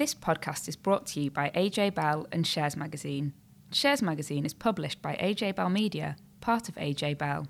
This podcast is brought to you by AJ Bell and Shares Magazine. Shares Magazine is published by AJ Bell Media, part of AJ Bell.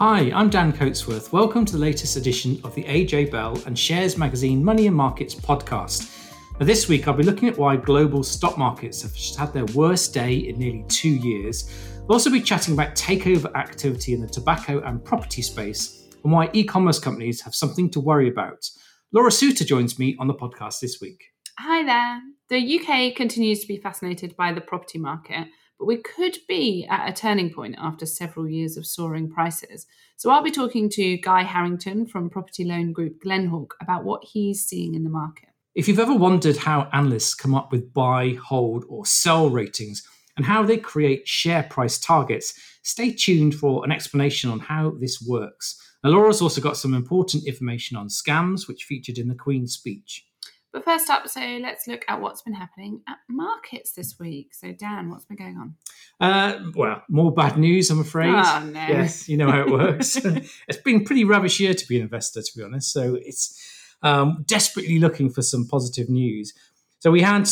Hi, I'm Dan Coatsworth. Welcome to the latest edition of the AJ Bell and Shares Magazine Money and Markets podcast. Now, this week, I'll be looking at why global stock markets have had their worst day in nearly two years. We'll also be chatting about takeover activity in the tobacco and property space and why e commerce companies have something to worry about. Laura Suter joins me on the podcast this week. Hi there. The UK continues to be fascinated by the property market, but we could be at a turning point after several years of soaring prices. So I'll be talking to Guy Harrington from property loan group Glenhawk about what he's seeing in the market. If you've ever wondered how analysts come up with buy, hold, or sell ratings and how they create share price targets, stay tuned for an explanation on how this works. Now, Laura's also got some important information on scams, which featured in the Queen's speech. But first up, so let's look at what's been happening at markets this week. So, Dan, what's been going on? Uh, well, more bad news, I'm afraid. Oh, no. Yes, you know how it works. it's been pretty rubbish year to be an investor, to be honest. So it's um, desperately looking for some positive news. So we had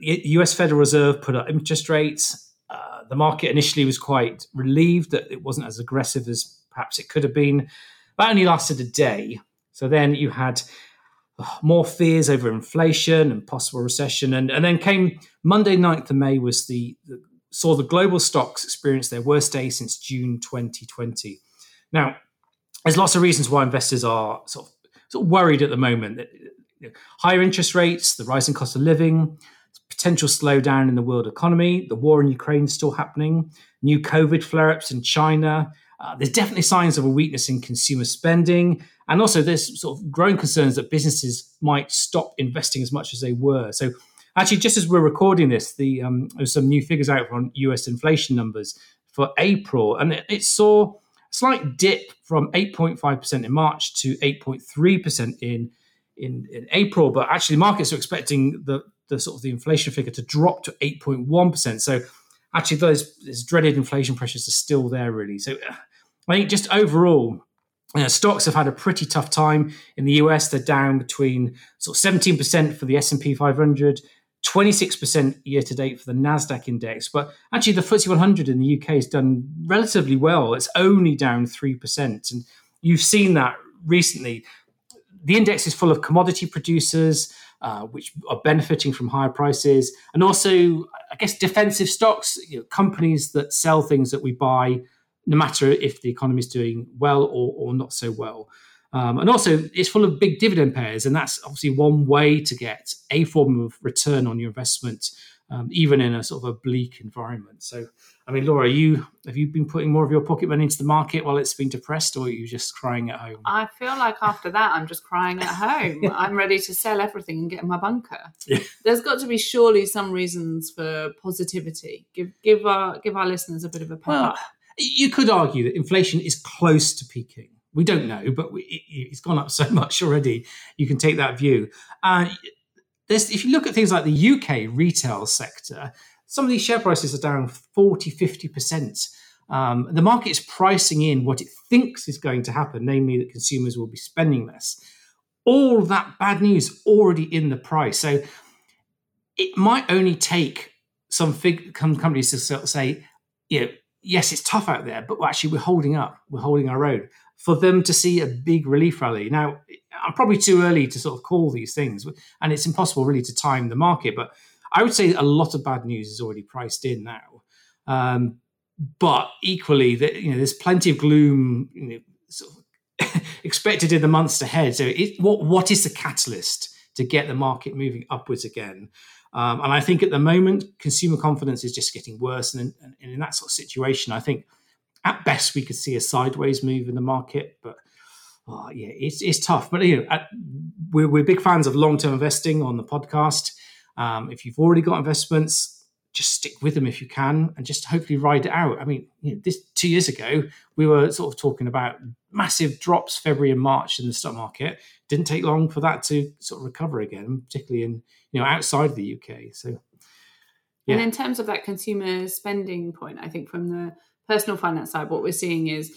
the US Federal Reserve put up interest rates. Uh, the market initially was quite relieved that it wasn't as aggressive as perhaps it could have been. That only lasted a day. So then you had uh, more fears over inflation and possible recession. And, and then came Monday, 9th of May, was the, the saw the global stocks experience their worst day since June 2020. Now, there's lots of reasons why investors are sort of sort of worried at the moment higher interest rates, the rising cost of living, potential slowdown in the world economy, the war in Ukraine still happening, new COVID flare ups in China. Uh, there's definitely signs of a weakness in consumer spending. And also, there's sort of growing concerns that businesses might stop investing as much as they were. So, actually, just as we're recording this, the um, there's some new figures out on US inflation numbers for April, and it, it saw a slight dip from 8.5% in March to 8.3% in, in, in April. But actually, markets are expecting the, the sort of the inflation figure to drop to 8.1%. So actually, those, those dreaded inflation pressures are still there, really. So I think just overall, you know, stocks have had a pretty tough time in the US. They're down between sort of 17% for the S&P 500, 26% year to date for the NASDAQ index. But actually, the FTSE 100 in the UK has done relatively well. It's only down 3%. And you've seen that recently. The index is full of commodity producers, uh, which are benefiting from higher prices. And also, I guess, defensive stocks, you know, companies that sell things that we buy, no matter if the economy is doing well or, or not so well. Um, and also, it's full of big dividend payers, and that's obviously one way to get a form of return on your investment, um, even in a sort of a bleak environment. So, I mean, Laura, you have you been putting more of your pocket money into the market while it's been depressed, or are you just crying at home? I feel like after that, I'm just crying at home. I'm ready to sell everything and get in my bunker. Yeah. There's got to be surely some reasons for positivity. Give give our give our listeners a bit of a pep Well, you could argue that inflation is close to peaking. We don't know, but we, it, it's gone up so much already. You can take that view. Uh, if you look at things like the UK retail sector, some of these share prices are down 40, 50%. Um, the market is pricing in what it thinks is going to happen, namely that consumers will be spending less. All that bad news already in the price. So it might only take some fig- com- companies to sort of say, you know, yes, it's tough out there, but actually we're holding up, we're holding our own. For them to see a big relief rally. Now, I'm probably too early to sort of call these things, and it's impossible really to time the market. But I would say a lot of bad news is already priced in now. Um, but equally, that you know, there's plenty of gloom you know, sort of expected in the months ahead. So, it, what what is the catalyst to get the market moving upwards again? Um, and I think at the moment, consumer confidence is just getting worse. And, and, and in that sort of situation, I think at best we could see a sideways move in the market. But oh, yeah, it's, it's tough. But you know, at, we're, we're big fans of long term investing on the podcast. Um, if you've already got investments, just stick with them if you can, and just hopefully ride it out. I mean, you know, this two years ago we were sort of talking about massive drops February and March in the stock market. Didn't take long for that to sort of recover again, particularly in you know outside of the UK. So, yeah. And in terms of that consumer spending point, I think from the personal finance side, what we're seeing is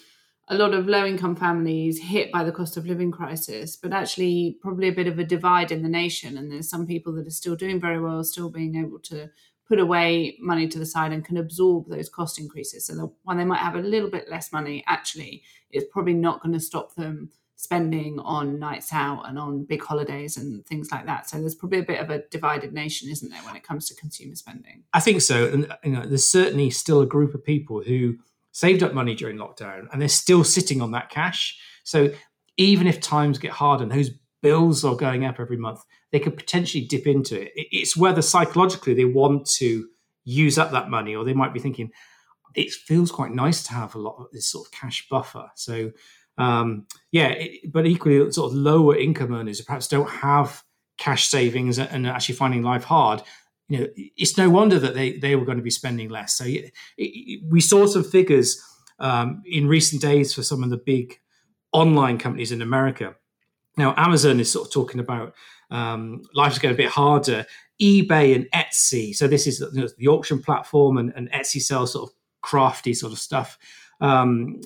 a lot of low income families hit by the cost of living crisis, but actually probably a bit of a divide in the nation. And there's some people that are still doing very well, still being able to put away money to the side and can absorb those cost increases. So while they might have a little bit less money, actually, it's probably not going to stop them spending on nights out and on big holidays and things like that. So there's probably a bit of a divided nation, isn't there, when it comes to consumer spending? I think so. And you know, there's certainly still a group of people who saved up money during lockdown and they're still sitting on that cash. So even if times get hard and those bills are going up every month, they could potentially dip into it. It's whether psychologically they want to use up that money or they might be thinking, it feels quite nice to have a lot of this sort of cash buffer. So, um, yeah, it, but equally, sort of lower income earners who perhaps don't have cash savings and actually finding life hard. You know, it's no wonder that they, they were going to be spending less. So it, it, we saw some figures um, in recent days for some of the big online companies in America. Now, Amazon is sort of talking about um, life is getting a bit harder. eBay and Etsy, so this is you know, the auction platform, and, and, Etsy sells sort of crafty sort of stuff. Um,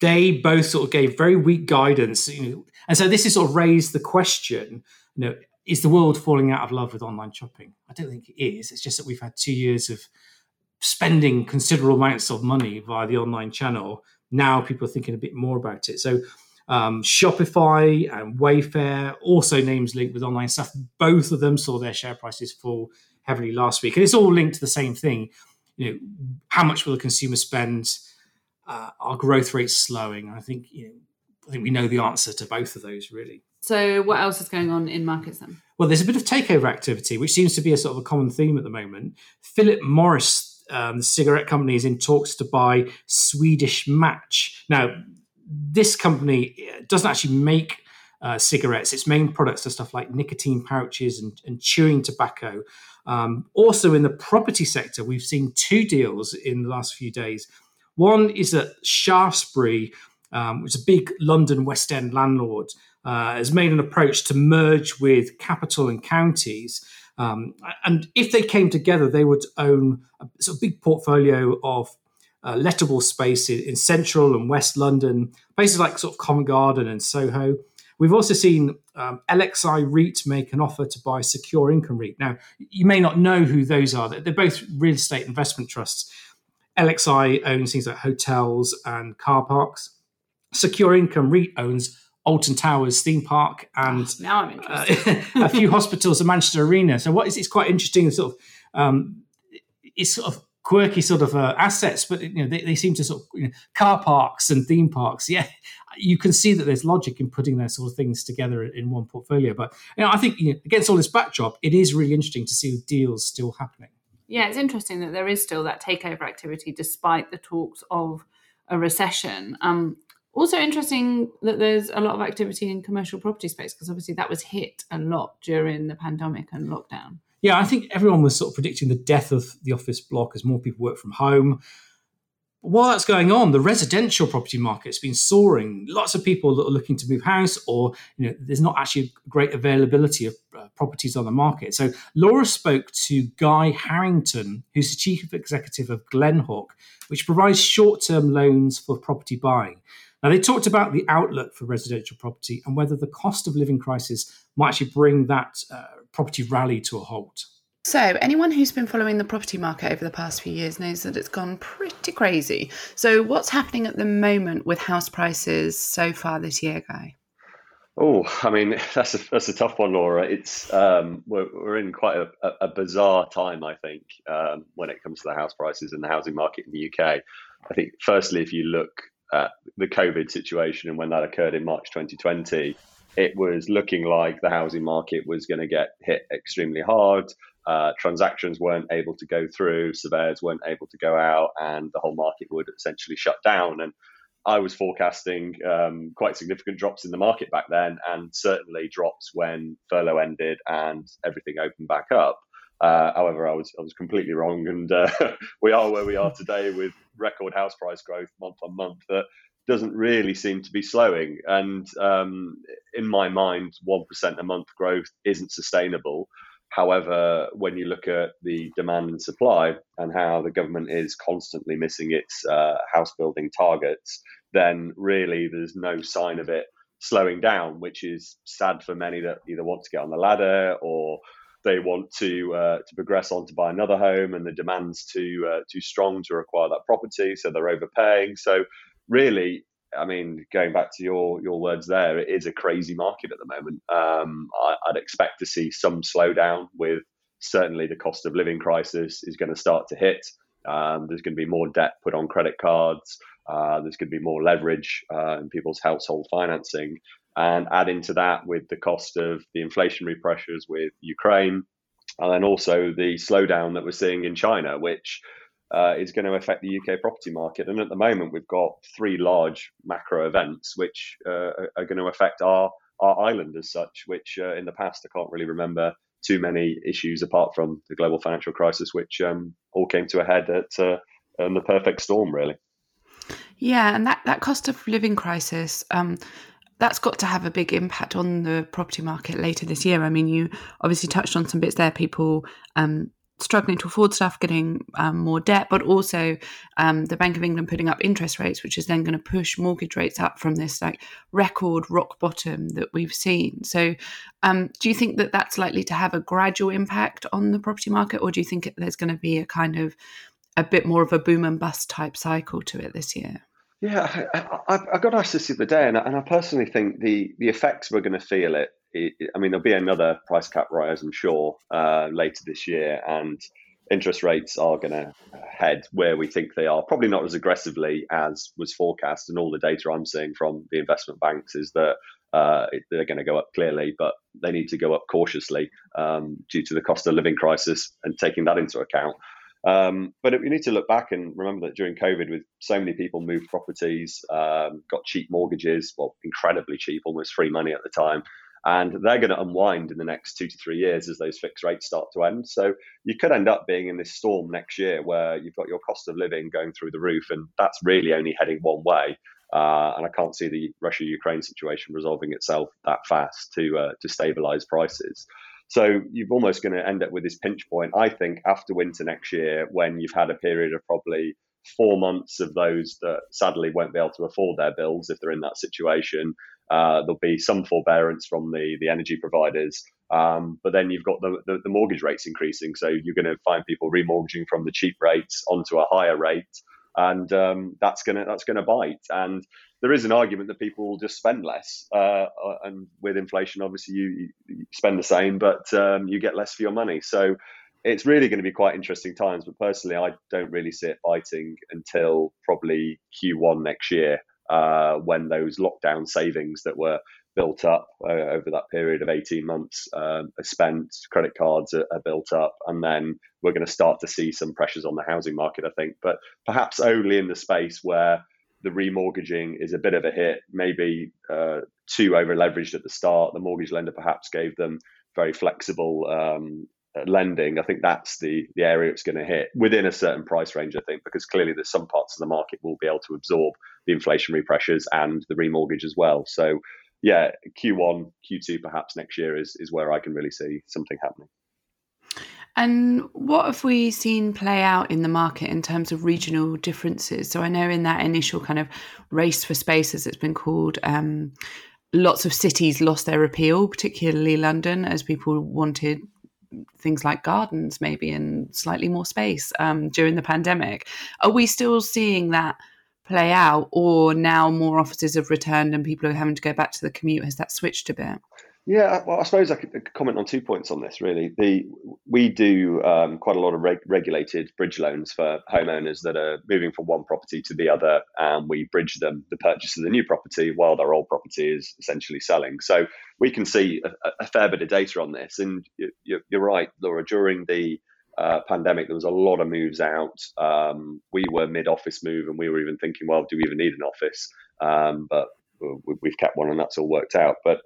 they both sort of gave very weak guidance, you know, and so this has sort of raised the question: you know, is the world falling out of love with online shopping? I don't think it is. It's just that we've had two years of spending considerable amounts of money via the online channel. Now people are thinking a bit more about it. So um, Shopify and Wayfair, also names linked with online stuff. Both of them saw their share prices fall heavily last week, and it's all linked to the same thing. You know, how much will the consumer spend? Uh, our growth rate's slowing. I think you know, I think we know the answer to both of those really. So, what else is going on in markets then? Well, there's a bit of takeover activity, which seems to be a sort of a common theme at the moment. Philip Morris, um, the cigarette company, is in talks to buy Swedish Match. Now, this company doesn't actually make uh, cigarettes. Its main products are stuff like nicotine pouches and, and chewing tobacco. Um, also, in the property sector, we've seen two deals in the last few days. One is that Shaftesbury, um, which is a big London West End landlord, uh, has made an approach to merge with capital and counties. Um, and if they came together, they would own a sort of big portfolio of uh, lettable space in, in, central and west London, places like sort of Covent Garden and Soho. We've also seen um, LXI REIT make an offer to buy Secure Income REIT. Now, you may not know who those are. They're both real estate investment trusts. LXI owns things like hotels and car parks. Secure Income REIT owns Alton Towers theme park and oh, now I'm interested. Uh, a few hospitals and Manchester Arena. So what is it's quite interesting. Sort of, um, it's sort of quirky sort of uh, assets, but you know they, they seem to sort of you know, car parks and theme parks. Yeah, you can see that there's logic in putting those sort of things together in one portfolio. But you know, I think you know, against all this backdrop, it is really interesting to see deals still happening. Yeah, it's interesting that there is still that takeover activity despite the talks of a recession. Um, also interesting that there's a lot of activity in commercial property space because obviously that was hit a lot during the pandemic and lockdown yeah, I think everyone was sort of predicting the death of the office block as more people work from home. While that's going on, the residential property market's been soaring. Lots of people that are looking to move house, or you know, there's not actually great availability of uh, properties on the market. So Laura spoke to Guy Harrington, who's the chief executive of Glenhawk, which provides short-term loans for property buying. Now, they talked about the outlook for residential property and whether the cost of living crisis might actually bring that uh, property rally to a halt. So, anyone who's been following the property market over the past few years knows that it's gone pretty crazy. So, what's happening at the moment with house prices so far this year, Guy? Oh, I mean, that's a, that's a tough one, Laura. It's um, we're, we're in quite a, a bizarre time, I think, um, when it comes to the house prices and the housing market in the UK. I think, firstly, if you look at the COVID situation and when that occurred in March 2020, it was looking like the housing market was going to get hit extremely hard. Uh, transactions weren't able to go through, surveyors weren't able to go out, and the whole market would essentially shut down. And I was forecasting um, quite significant drops in the market back then, and certainly drops when furlough ended and everything opened back up. Uh, however, I was I was completely wrong, and uh, we are where we are today with record house price growth month on month. That doesn't really seem to be slowing. And um, in my mind, 1% a month growth isn't sustainable. However, when you look at the demand and supply and how the government is constantly missing its uh, house building targets, then really there's no sign of it slowing down, which is sad for many that either want to get on the ladder or they want to uh, to progress on to buy another home, and the demand's too uh, too strong to acquire that property, so they're overpaying. So really, I mean, going back to your your words there, it is a crazy market at the moment. Um, I, would expect to see some slowdown with certainly the cost of living crisis is going to start to hit. Um, there's going to be more debt put on credit cards. Uh, there's going to be more leverage uh, in people's household financing. And add into that with the cost of the inflationary pressures with Ukraine, and then also the slowdown that we're seeing in China, which uh, is going to affect the UK property market. And at the moment, we've got three large macro events which uh, are going to affect our our island as such. Which uh, in the past I can't really remember too many issues apart from the global financial crisis, which um, all came to a head at uh, the perfect storm, really. Yeah, and that, that cost of living crisis, um, that's got to have a big impact on the property market later this year. I mean, you obviously touched on some bits there, people um, struggling to afford stuff, getting um, more debt, but also um, the Bank of England putting up interest rates, which is then going to push mortgage rates up from this like record rock bottom that we've seen. So, um, do you think that that's likely to have a gradual impact on the property market, or do you think there's going to be a kind of a bit more of a boom and bust type cycle to it this year? Yeah, I, I, I got asked this the other day, and I, and I personally think the the effects we're going to feel it I mean, there'll be another price cap rise, I'm sure, uh, later this year, and interest rates are going to head where we think they are. Probably not as aggressively as was forecast, and all the data I'm seeing from the investment banks is that uh, they're going to go up clearly, but they need to go up cautiously um, due to the cost of living crisis and taking that into account. Um, but we need to look back and remember that during COVID, with so many people moved properties, um, got cheap mortgages, well, incredibly cheap, almost free money at the time and they're going to unwind in the next two to three years as those fixed rates start to end. So you could end up being in this storm next year where you've got your cost of living going through the roof, and that's really only heading one way. Uh, and I can't see the Russia-Ukraine situation resolving itself that fast to uh, to stabilize prices. So you're almost going to end up with this pinch point, I think, after winter next year, when you've had a period of probably four months of those that sadly won't be able to afford their bills if they're in that situation, uh, there'll be some forbearance from the, the energy providers. Um, but then you've got the, the, the, mortgage rates increasing. So you're going to find people remortgaging from the cheap rates onto a higher rate. And um, that's gonna that's gonna bite. And there is an argument that people will just spend less. Uh, uh and with inflation, obviously you, you spend the same, but um, you get less for your money. So it's really going to be quite interesting times. But personally, I don't really see it biting until probably Q1 next year uh, when those lockdown savings that were built up uh, over that period of 18 months um, are spent, credit cards are, are, built up, and then we're going to start to see some pressures on the housing market, I think, but perhaps only in the space where the remortgaging is a bit of a hit, maybe uh, too over leveraged at the start. The mortgage lender perhaps gave them very flexible um, uh, lending, I think that's the the area it's going to hit within a certain price range. I think because clearly there's some parts of the market will be able to absorb the inflationary pressures and the remortgage as well. So yeah, Q1, Q2, perhaps next year is is where I can really see something happening. And what have we seen play out in the market in terms of regional differences? So I know in that initial kind of race for space, as it's been called, um, lots of cities lost their appeal, particularly London, as people wanted things like gardens maybe and slightly more space um, during the pandemic. Are we still seeing that play out, or now more offices have returned and people are having to go back to the commute? Has that switched a bit? Yeah, well, I suppose I could comment on two points on this. Really, the we do um, quite a lot of reg- regulated bridge loans for homeowners that are moving from one property to the other, and we bridge them the purchase of the new property while their old property is essentially selling. So we can see a, a fair bit of data on this. And you, are right, Laura. During the uh, pandemic, there was a lot of moves out. Um, we were mid-office move, and we were even thinking, well, do we even need an office? Um, but we've kept one, and that's all worked out. But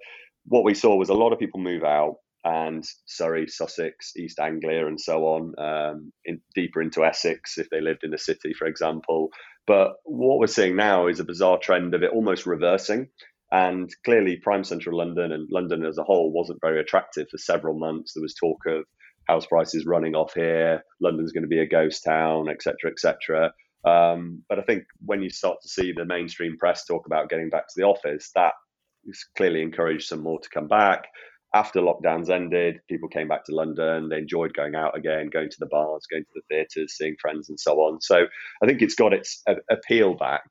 what we saw was a lot of people move out and Surrey, Sussex, East Anglia, and so on, um, in, deeper into Essex if they lived in the city, for example. But what we're seeing now is a bizarre trend of it almost reversing. And clearly, prime central London and London as a whole wasn't very attractive for several months. There was talk of house prices running off here, London's going to be a ghost town, etc., etc. Um, but I think when you start to see the mainstream press talk about getting back to the office, that clearly encouraged some more to come back. After lockdowns ended, people came back to London. They enjoyed going out again, going to the bars, going to the theatres, seeing friends, and so on. So I think it's got its appeal back,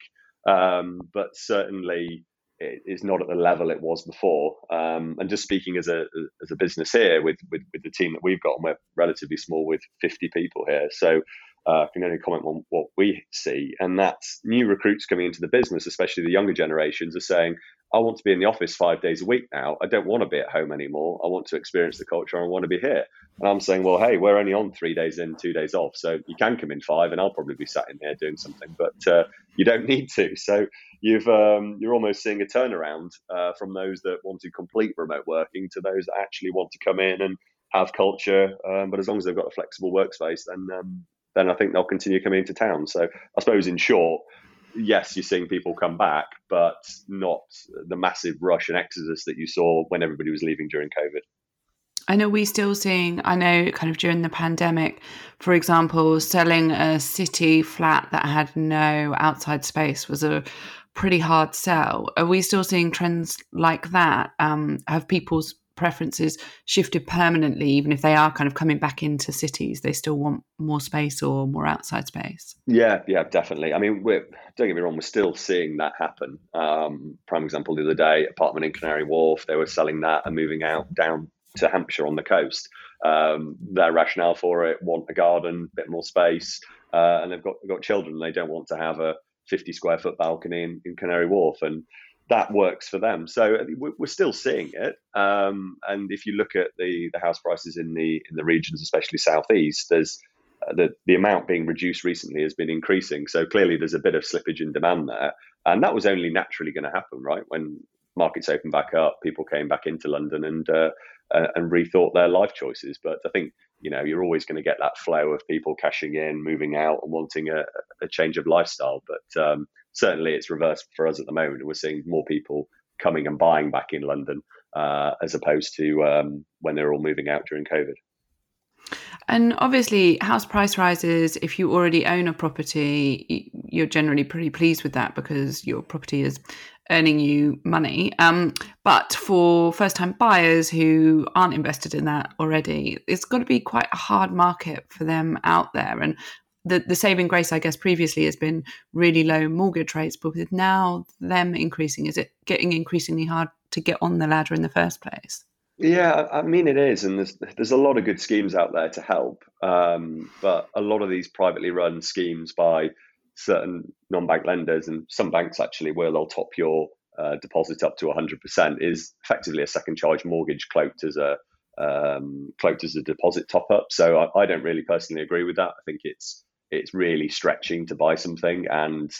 um, but certainly it is not at the level it was before. Um, and just speaking as a as a business here with, with, with the team that we've got, and we're relatively small with 50 people here, so uh, can only comment on what we see, and that's new recruits coming into the business, especially the younger generations, are saying, "I want to be in the office five days a week now. I don't want to be at home anymore. I want to experience the culture. I want to be here." And I'm saying, "Well, hey, we're only on three days in, two days off, so you can come in five, and I'll probably be sat in here doing something, but uh, you don't need to." So you've um, you're almost seeing a turnaround uh, from those that want to complete remote working to those that actually want to come in and have culture. Um, but as long as they've got a flexible workspace, then um, then I think they'll continue coming into town. So I suppose in short, yes, you're seeing people come back, but not the massive rush and exodus that you saw when everybody was leaving during COVID. I know we're still seeing, I know kind of during the pandemic, for example, selling a city flat that had no outside space was a pretty hard sell. Are we still seeing trends like that? Um, have people's preferences shifted permanently, even if they are kind of coming back into cities? They still want more space or more outside space. Yeah, yeah, definitely. I mean, we're don't get me wrong, we're still seeing that happen. Um, prime example the other day, apartment in Canary Wharf, they were selling that and moving out down to Hampshire on the coast. Um, their rationale for it: want a garden, a bit more space, uh, and they've got got children. They don't want to have a 50 square foot balcony in, in Canary Wharf, and that works for them. So uh, we're still seeing it. Um, and if you look at the, the house prices in the in the regions, especially southeast, there's uh, the the amount being reduced recently has been increasing. So clearly there's a bit of slippage in demand there, and that was only naturally going to happen, right? When markets opened back up, people came back into London and uh, uh, and rethought their life choices. But I think you know you're always going to get that flow of people cashing in, moving out, and wanting a, a change of lifestyle. But um, certainly it's reversed for us at the moment. We're seeing more people coming and buying back in London uh, as opposed to um, when they're all moving out during COVID. And obviously, house price rises. If you already own a property, you're generally pretty pleased with that because your property is earning you money. Um, but for first time buyers who aren't invested in that already, it's got to be quite a hard market for them out there. And the, the saving grace, I guess, previously has been really low mortgage rates, but with now them increasing, is it getting increasingly hard to get on the ladder in the first place? Yeah, I mean it is, and there's there's a lot of good schemes out there to help, um, but a lot of these privately run schemes by certain non-bank lenders and some banks actually will they'll top your uh, deposit up to 100% is effectively a second charge mortgage cloaked as a um, cloaked as a deposit top up. So I, I, don't really personally agree with that. I think it's it's really stretching to buy something, and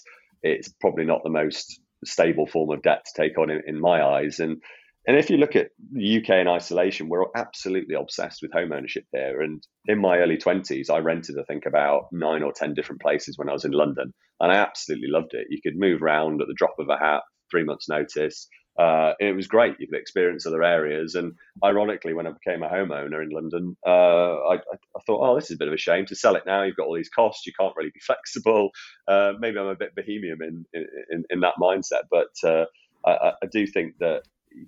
it's probably not the most stable form of debt to take on in, in my eyes. And and if you look at the UK in isolation, we're absolutely obsessed with home ownership here. And in my early 20s, I rented, I think, about nine or 10 different places when I was in London. And I absolutely loved it. You could move around at the drop of a hat, three months' notice. Uh, it was great. You could experience other areas. And ironically, when I became a homeowner in London, uh, I, I, thought, oh, this is a bit of a shame to sell it now. You've got all these costs. You can't really be flexible. Uh, maybe I'm a bit bohemian in, in, in that mindset. But uh, I, I do think that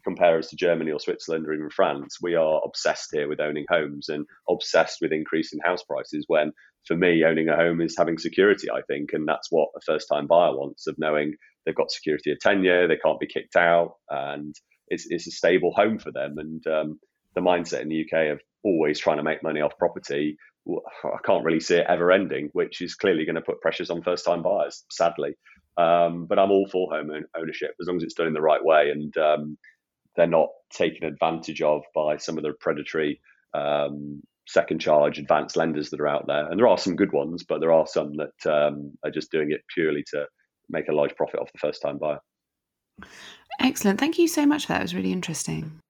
compare us to Germany or Switzerland or even France, we are obsessed here with owning homes and obsessed with increasing house prices. When for me, owning a home is having security, I think, and that's what a first time buyer wants of knowing they've got security of tenure, they can't be kicked out, and it's, it's a stable home for them. And um, the mindset in the UK of always trying to make money off property, I can't really see it ever ending, which is clearly going to put pressures on first time buyers, sadly. Um, but I'm all for home ownership as long as it's done in the right way. And um, they're not taken advantage of by some of the predatory um, second charge advanced lenders that are out there. And there are some good ones, but there are some that um, are just doing it purely to make a large profit off the first time buyer. Excellent. Thank you so much for that. It was really interesting.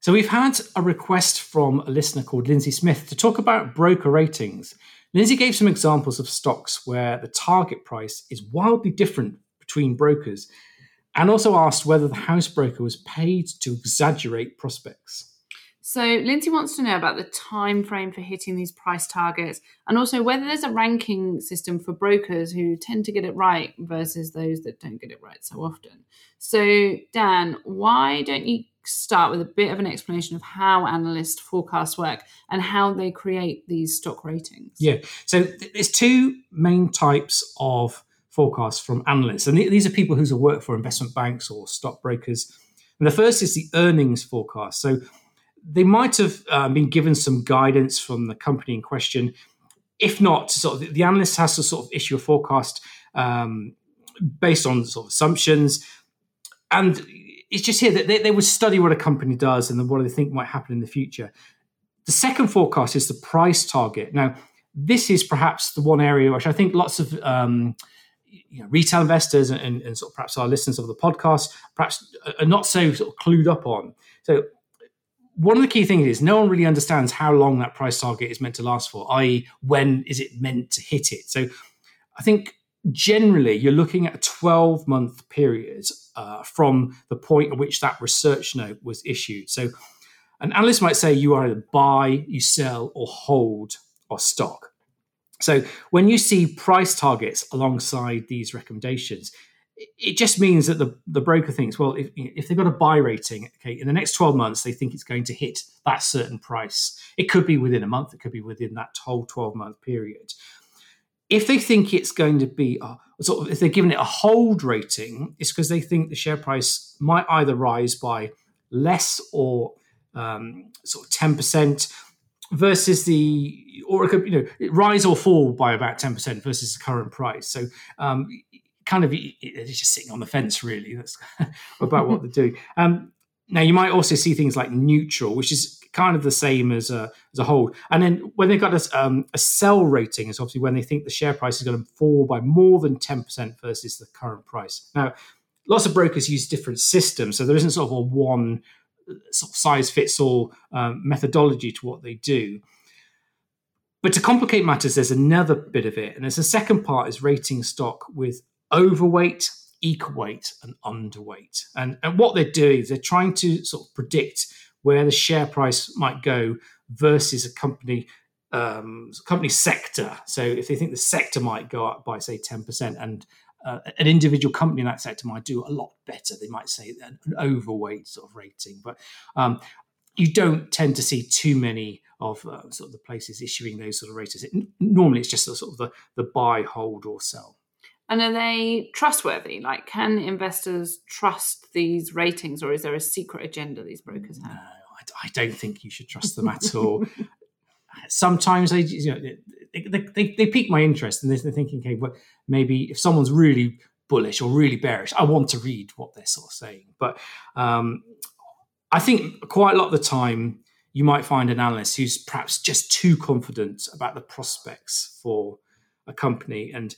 So we've had a request from a listener called Lindsay Smith to talk about broker ratings. Lindsay gave some examples of stocks where the target price is wildly different between brokers and also asked whether the house broker was paid to exaggerate prospects. So Lindsay wants to know about the time frame for hitting these price targets and also whether there's a ranking system for brokers who tend to get it right versus those that don't get it right so often. So Dan, why don't you start with a bit of an explanation of how analyst forecasts work and how they create these stock ratings? Yeah. So there's two main types of forecasts from analysts and these are people who work for investment banks or stockbrokers. And the first is the earnings forecast. So they might have uh, been given some guidance from the company in question. If not, sort of the analyst has to sort of issue a forecast um, based on sort of assumptions, and it's just here that they, they would study what a company does and what they think might happen in the future. The second forecast is the price target. Now, this is perhaps the one area which I think lots of um, you know, retail investors and, and, sort of perhaps our listeners of the podcast perhaps are not so sort of clued up on. So one of the key things is no one really understands how long that price target is meant to last for, i.e., when is it meant to hit it. So I think generally you're looking at a 12 month period uh, from the point at which that research note was issued. So an analyst might say you either buy, you sell, or hold or stock. So when you see price targets alongside these recommendations, it just means that the, the broker thinks, well, if, if they've got a buy rating, okay, in the next 12 months, they think it's going to hit that certain price. It could be within a month, it could be within that whole 12 month period. If they think it's going to be, sort of, if they're giving it a hold rating, it's because they think the share price might either rise by less or um, sort of 10% versus the or it could you know rise or fall by about 10% versus the current price so um, kind of it's just sitting on the fence really. That's about what they're doing um, now you might also see things like neutral which is kind of the same as a as a hold. And then when they've got a, um, a sell rating is obviously when they think the share price is going to fall by more than 10% versus the current price. Now lots of brokers use different systems so there isn't sort of a one sort of size fits all um, methodology to what they do. But to complicate matters, there's another bit of it. And there's a second part is rating stock with overweight, equal weight, and underweight. And, and what they're doing is they're trying to sort of predict where the share price might go versus a company um, company sector. So if they think the sector might go up by say 10% and uh, an individual company in that sector might do a lot better, they might say an, an overweight sort of rating. But um, you don't tend to see too many of uh, sort of the places issuing those sort of ratings. It, normally, it's just sort of the, the buy, hold, or sell. And are they trustworthy? Like, can investors trust these ratings, or is there a secret agenda these brokers have? No, I, I don't think you should trust them at all. Sometimes they, you know, they, they, they, pique my interest, and they're thinking, okay, well, maybe if someone's really bullish or really bearish, I want to read what they're sort of saying. But um, I think quite a lot of the time, you might find an analyst who's perhaps just too confident about the prospects for a company and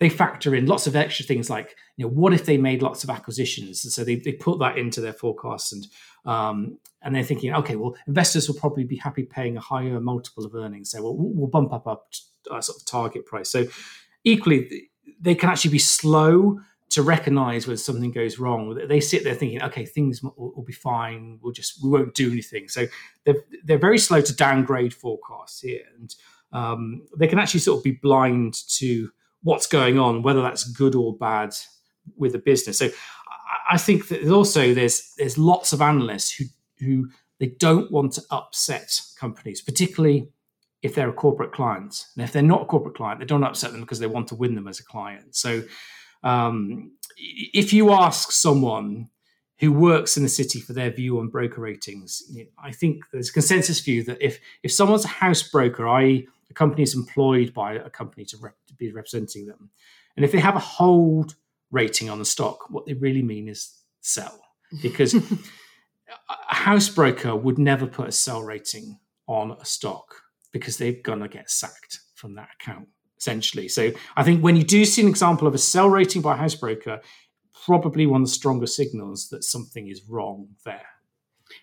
they factor in lots of extra things like you know what if they made lots of acquisitions? And so they, they put that into their forecasts and um, and they're thinking okay well investors will probably be happy paying a higher multiple of earnings. So we'll, we'll bump up our sort of target price. So equally they can actually be slow to recognize when something goes wrong. They sit there thinking okay things will, will be fine. We'll just we won't do anything. So they're, they're very slow to downgrade forecasts here. And um, they can actually sort of be blind to what's going on, whether that's good or bad with the business. So I think that also there's there's lots of analysts who who they don't want to upset companies, particularly if they're a corporate client. And if they're not a corporate client, they don't upset them because they want to win them as a client. So um, if you ask someone who works in the city for their view on broker ratings, I think there's a consensus view that if if someone's a house broker, i.e., a company is employed by a company to, rep- to be representing them. And if they have a hold rating on the stock, what they really mean is sell. Because a house broker would never put a sell rating on a stock because they're going to get sacked from that account, essentially. So I think when you do see an example of a sell rating by a house broker, probably one of the stronger signals that something is wrong there.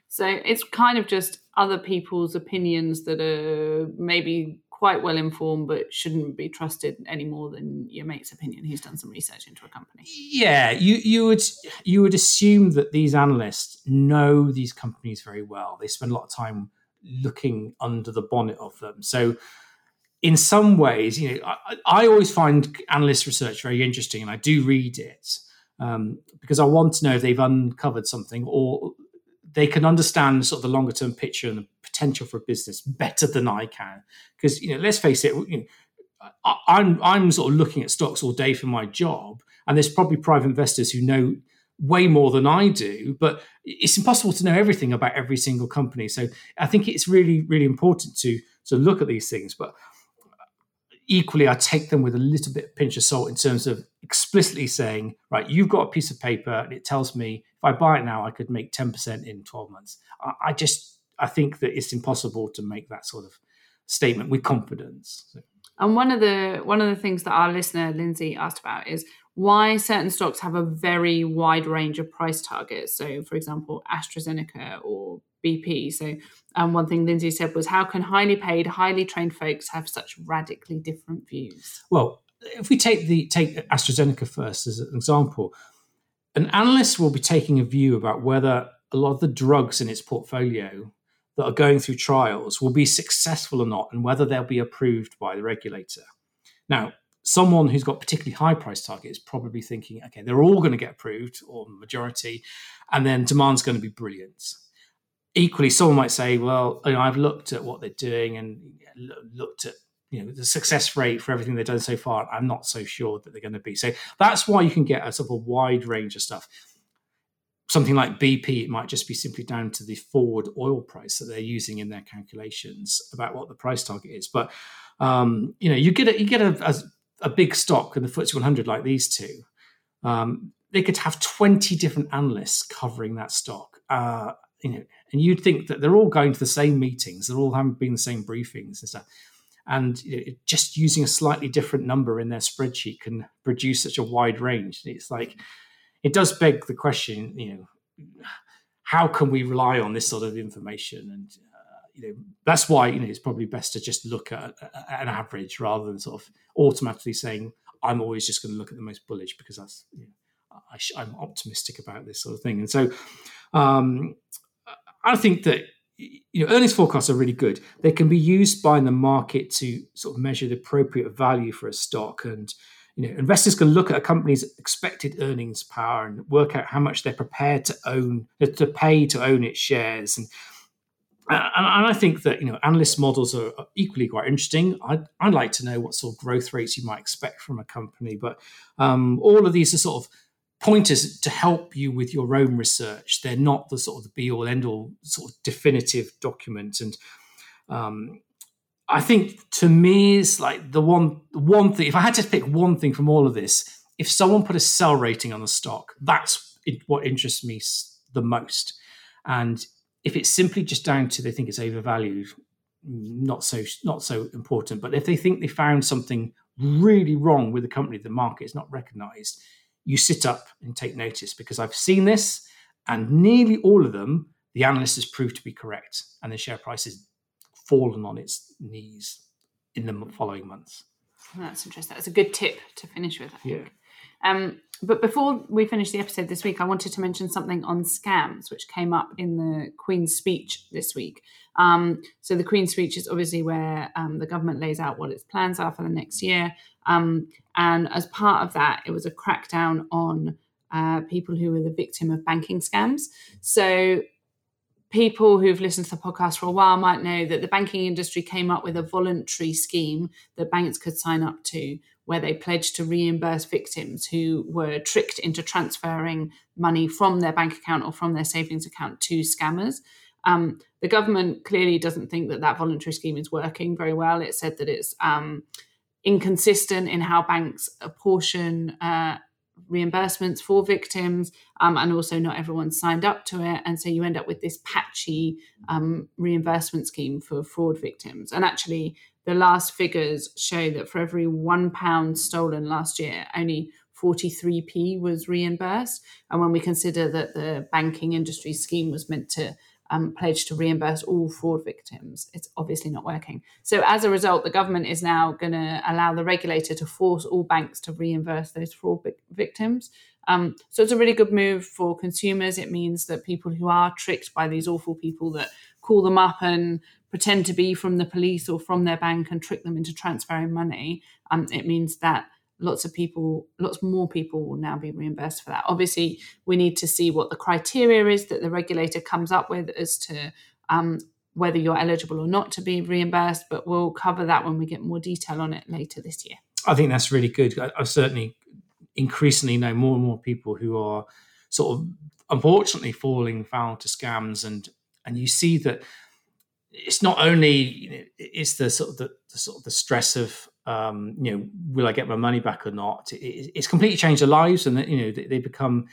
So it's kind of just other people's opinions that are maybe quite well informed but shouldn't be trusted any more than your mate's opinion who's done some research into a company. Yeah, you you would you would assume that these analysts know these companies very well. They spend a lot of time looking under the bonnet of them. So in some ways, you know, I, I always find analyst research very interesting and I do read it um, because I want to know if they've uncovered something or they can understand sort of the longer term picture and the potential for a business better than I can. Because you know, let's face it, you know, I, I'm I'm sort of looking at stocks all day for my job, and there's probably private investors who know way more than I do, but it's impossible to know everything about every single company. So I think it's really, really important to to look at these things. But equally, I take them with a little bit of pinch of salt in terms of explicitly saying, right, you've got a piece of paper and it tells me if I buy it now, I could make 10% in 12 months. I, I just, I think that it's impossible to make that sort of statement with confidence. So. And one of the one of the things that our listener Lindsay asked about is why certain stocks have a very wide range of price targets. So, for example, AstraZeneca or BP. So, um, one thing Lindsay said was, "How can highly paid, highly trained folks have such radically different views?" Well, if we take the take AstraZeneca first as an example, an analyst will be taking a view about whether a lot of the drugs in its portfolio that are going through trials will be successful or not, and whether they'll be approved by the regulator. Now, someone who's got particularly high price targets probably thinking, okay, they're all going to get approved or majority, and then demand's going to be brilliant. Equally, someone might say, well, you know, I've looked at what they're doing and looked at you know the success rate for everything they've done so far. I'm not so sure that they're going to be. So that's why you can get a sort of a wide range of stuff. Something like BP, it might just be simply down to the forward oil price that they're using in their calculations about what the price target is. But um, you know, you get a, you get a, a a big stock in the FTSE 100 like these two, um, they could have 20 different analysts covering that stock. Uh, you know, and you'd think that they're all going to the same meetings, they're all having been the same briefings and stuff. And you know, just using a slightly different number in their spreadsheet can produce such a wide range. It's like it does beg the question, you know, how can we rely on this sort of information? And you know that's why you know it's probably best to just look at, at an average rather than sort of automatically saying I'm always just going to look at the most bullish because that's you know, I, am optimistic about this sort of thing. And so um, I think that you know earnings forecasts are really good. They can be used by the market to sort of measure the appropriate value for a stock and. You know, investors can look at a company's expected earnings power and work out how much they're prepared to own, to pay to own its shares, and uh, and I think that you know analyst models are equally quite interesting. I'd, I'd like to know what sort of growth rates you might expect from a company, but um, all of these are sort of pointers to help you with your own research. They're not the sort of the be all end all sort of definitive document. And um, I think to me is like the one one thing. If I had to pick one thing from all of this, if someone put a sell rating on the stock, that's what interests me the most. And if it's simply just down to they think it's overvalued, not so not so important. But if they think they found something really wrong with the company, the market is not recognised, you sit up and take notice because I've seen this, and nearly all of them, the analyst has proved to be correct, and the share price has fallen on its knees in the following months. That's interesting. That's a good tip to finish with. I think. Yeah. Um, but before we finish the episode this week, I wanted to mention something on scams, which came up in the Queen's speech this week. Um, so, the Queen's speech is obviously where um, the government lays out what its plans are for the next year. Um, and as part of that, it was a crackdown on uh, people who were the victim of banking scams. So, people who've listened to the podcast for a while might know that the banking industry came up with a voluntary scheme that banks could sign up to where they pledged to reimburse victims who were tricked into transferring money from their bank account or from their savings account to scammers. Um, the government clearly doesn't think that that voluntary scheme is working very well. It said that it's um, inconsistent in how banks apportion uh, reimbursements for victims, um, and also not everyone signed up to it. And so you end up with this patchy um, reimbursement scheme for fraud victims. And actually, the last figures show that for every one pound stolen last year, only 43p was reimbursed. And when we consider that the banking industry scheme was meant to um, pledged to reimburse all fraud victims. It's obviously not working. So, as a result, the government is now going to allow the regulator to force all banks to reimburse those fraud victims. Um, so, it's a really good move for consumers. It means that people who are tricked by these awful people that call them up and pretend to be from the police or from their bank and trick them into transferring money, um, it means that lots of people, lots more people will now be reimbursed for that. Obviously, we need to see what the criteria is that the regulator comes up with as to um, whether you're eligible or not to be reimbursed, but we'll cover that when we get more detail on it later this year. I think that's really good. I, I certainly increasingly know more and more people who are sort of unfortunately falling foul to scams and and you see that it's not only it's the sort of the, the, sort of the stress of um, you know will I get my money back or not? It, it's completely changed their lives, and you know they, they become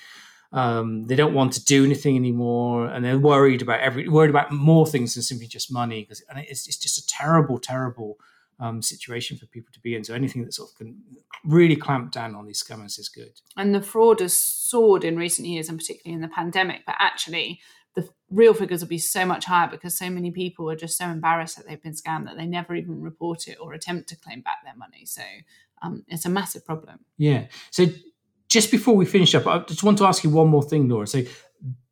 um, they don't want to do anything anymore, and they're worried about every worried about more things than simply just money. Because and it's, it's just a terrible, terrible um, situation for people to be in. So anything that sort of can really clamp down on these scammers is good. And the fraud has soared in recent years, and particularly in the pandemic. But actually, the real figures will be so much higher because so many people are just so embarrassed that they've been scammed that they never even report it or attempt to claim back their money. So um, it's a massive problem. Yeah. So just before we finish up, I just want to ask you one more thing, Laura. So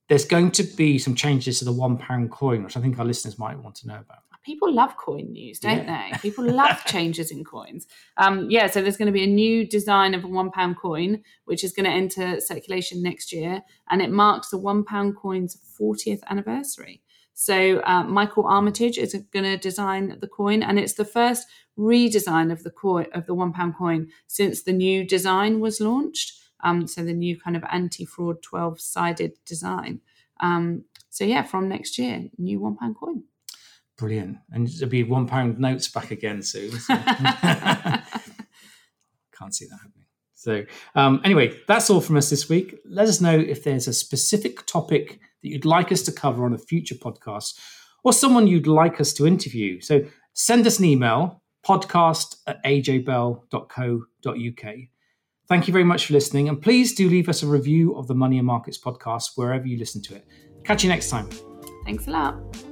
there's going to be some changes to the one pound coin, which I think our listeners might want to know about people love coin news, don't yeah. they? People love changes in coins. Um, yeah, so there's going to be a new design of a one pound coin, which is going to enter circulation next year, and it marks the one pound coin's 40th anniversary. So uh, Michael Armitage is going to design the coin, and it's the first redesign of the coin of the one pound coin since the new design was launched. Um, so the new kind of anti-fraud 12-sided design. Um, so yeah, from next year, new one pound coin. Brilliant. And there'll be one pound notes back again soon. So. Can't see that happening. So, um, anyway, that's all from us this week. Let us know if there's a specific topic that you'd like us to cover on a future podcast or someone you'd like us to interview. So, send us an email podcast at ajbell.co.uk. Thank you very much for listening, and please do leave us a review of the Money and Markets podcast wherever you listen to it. Catch you next time. Thanks a lot.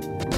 you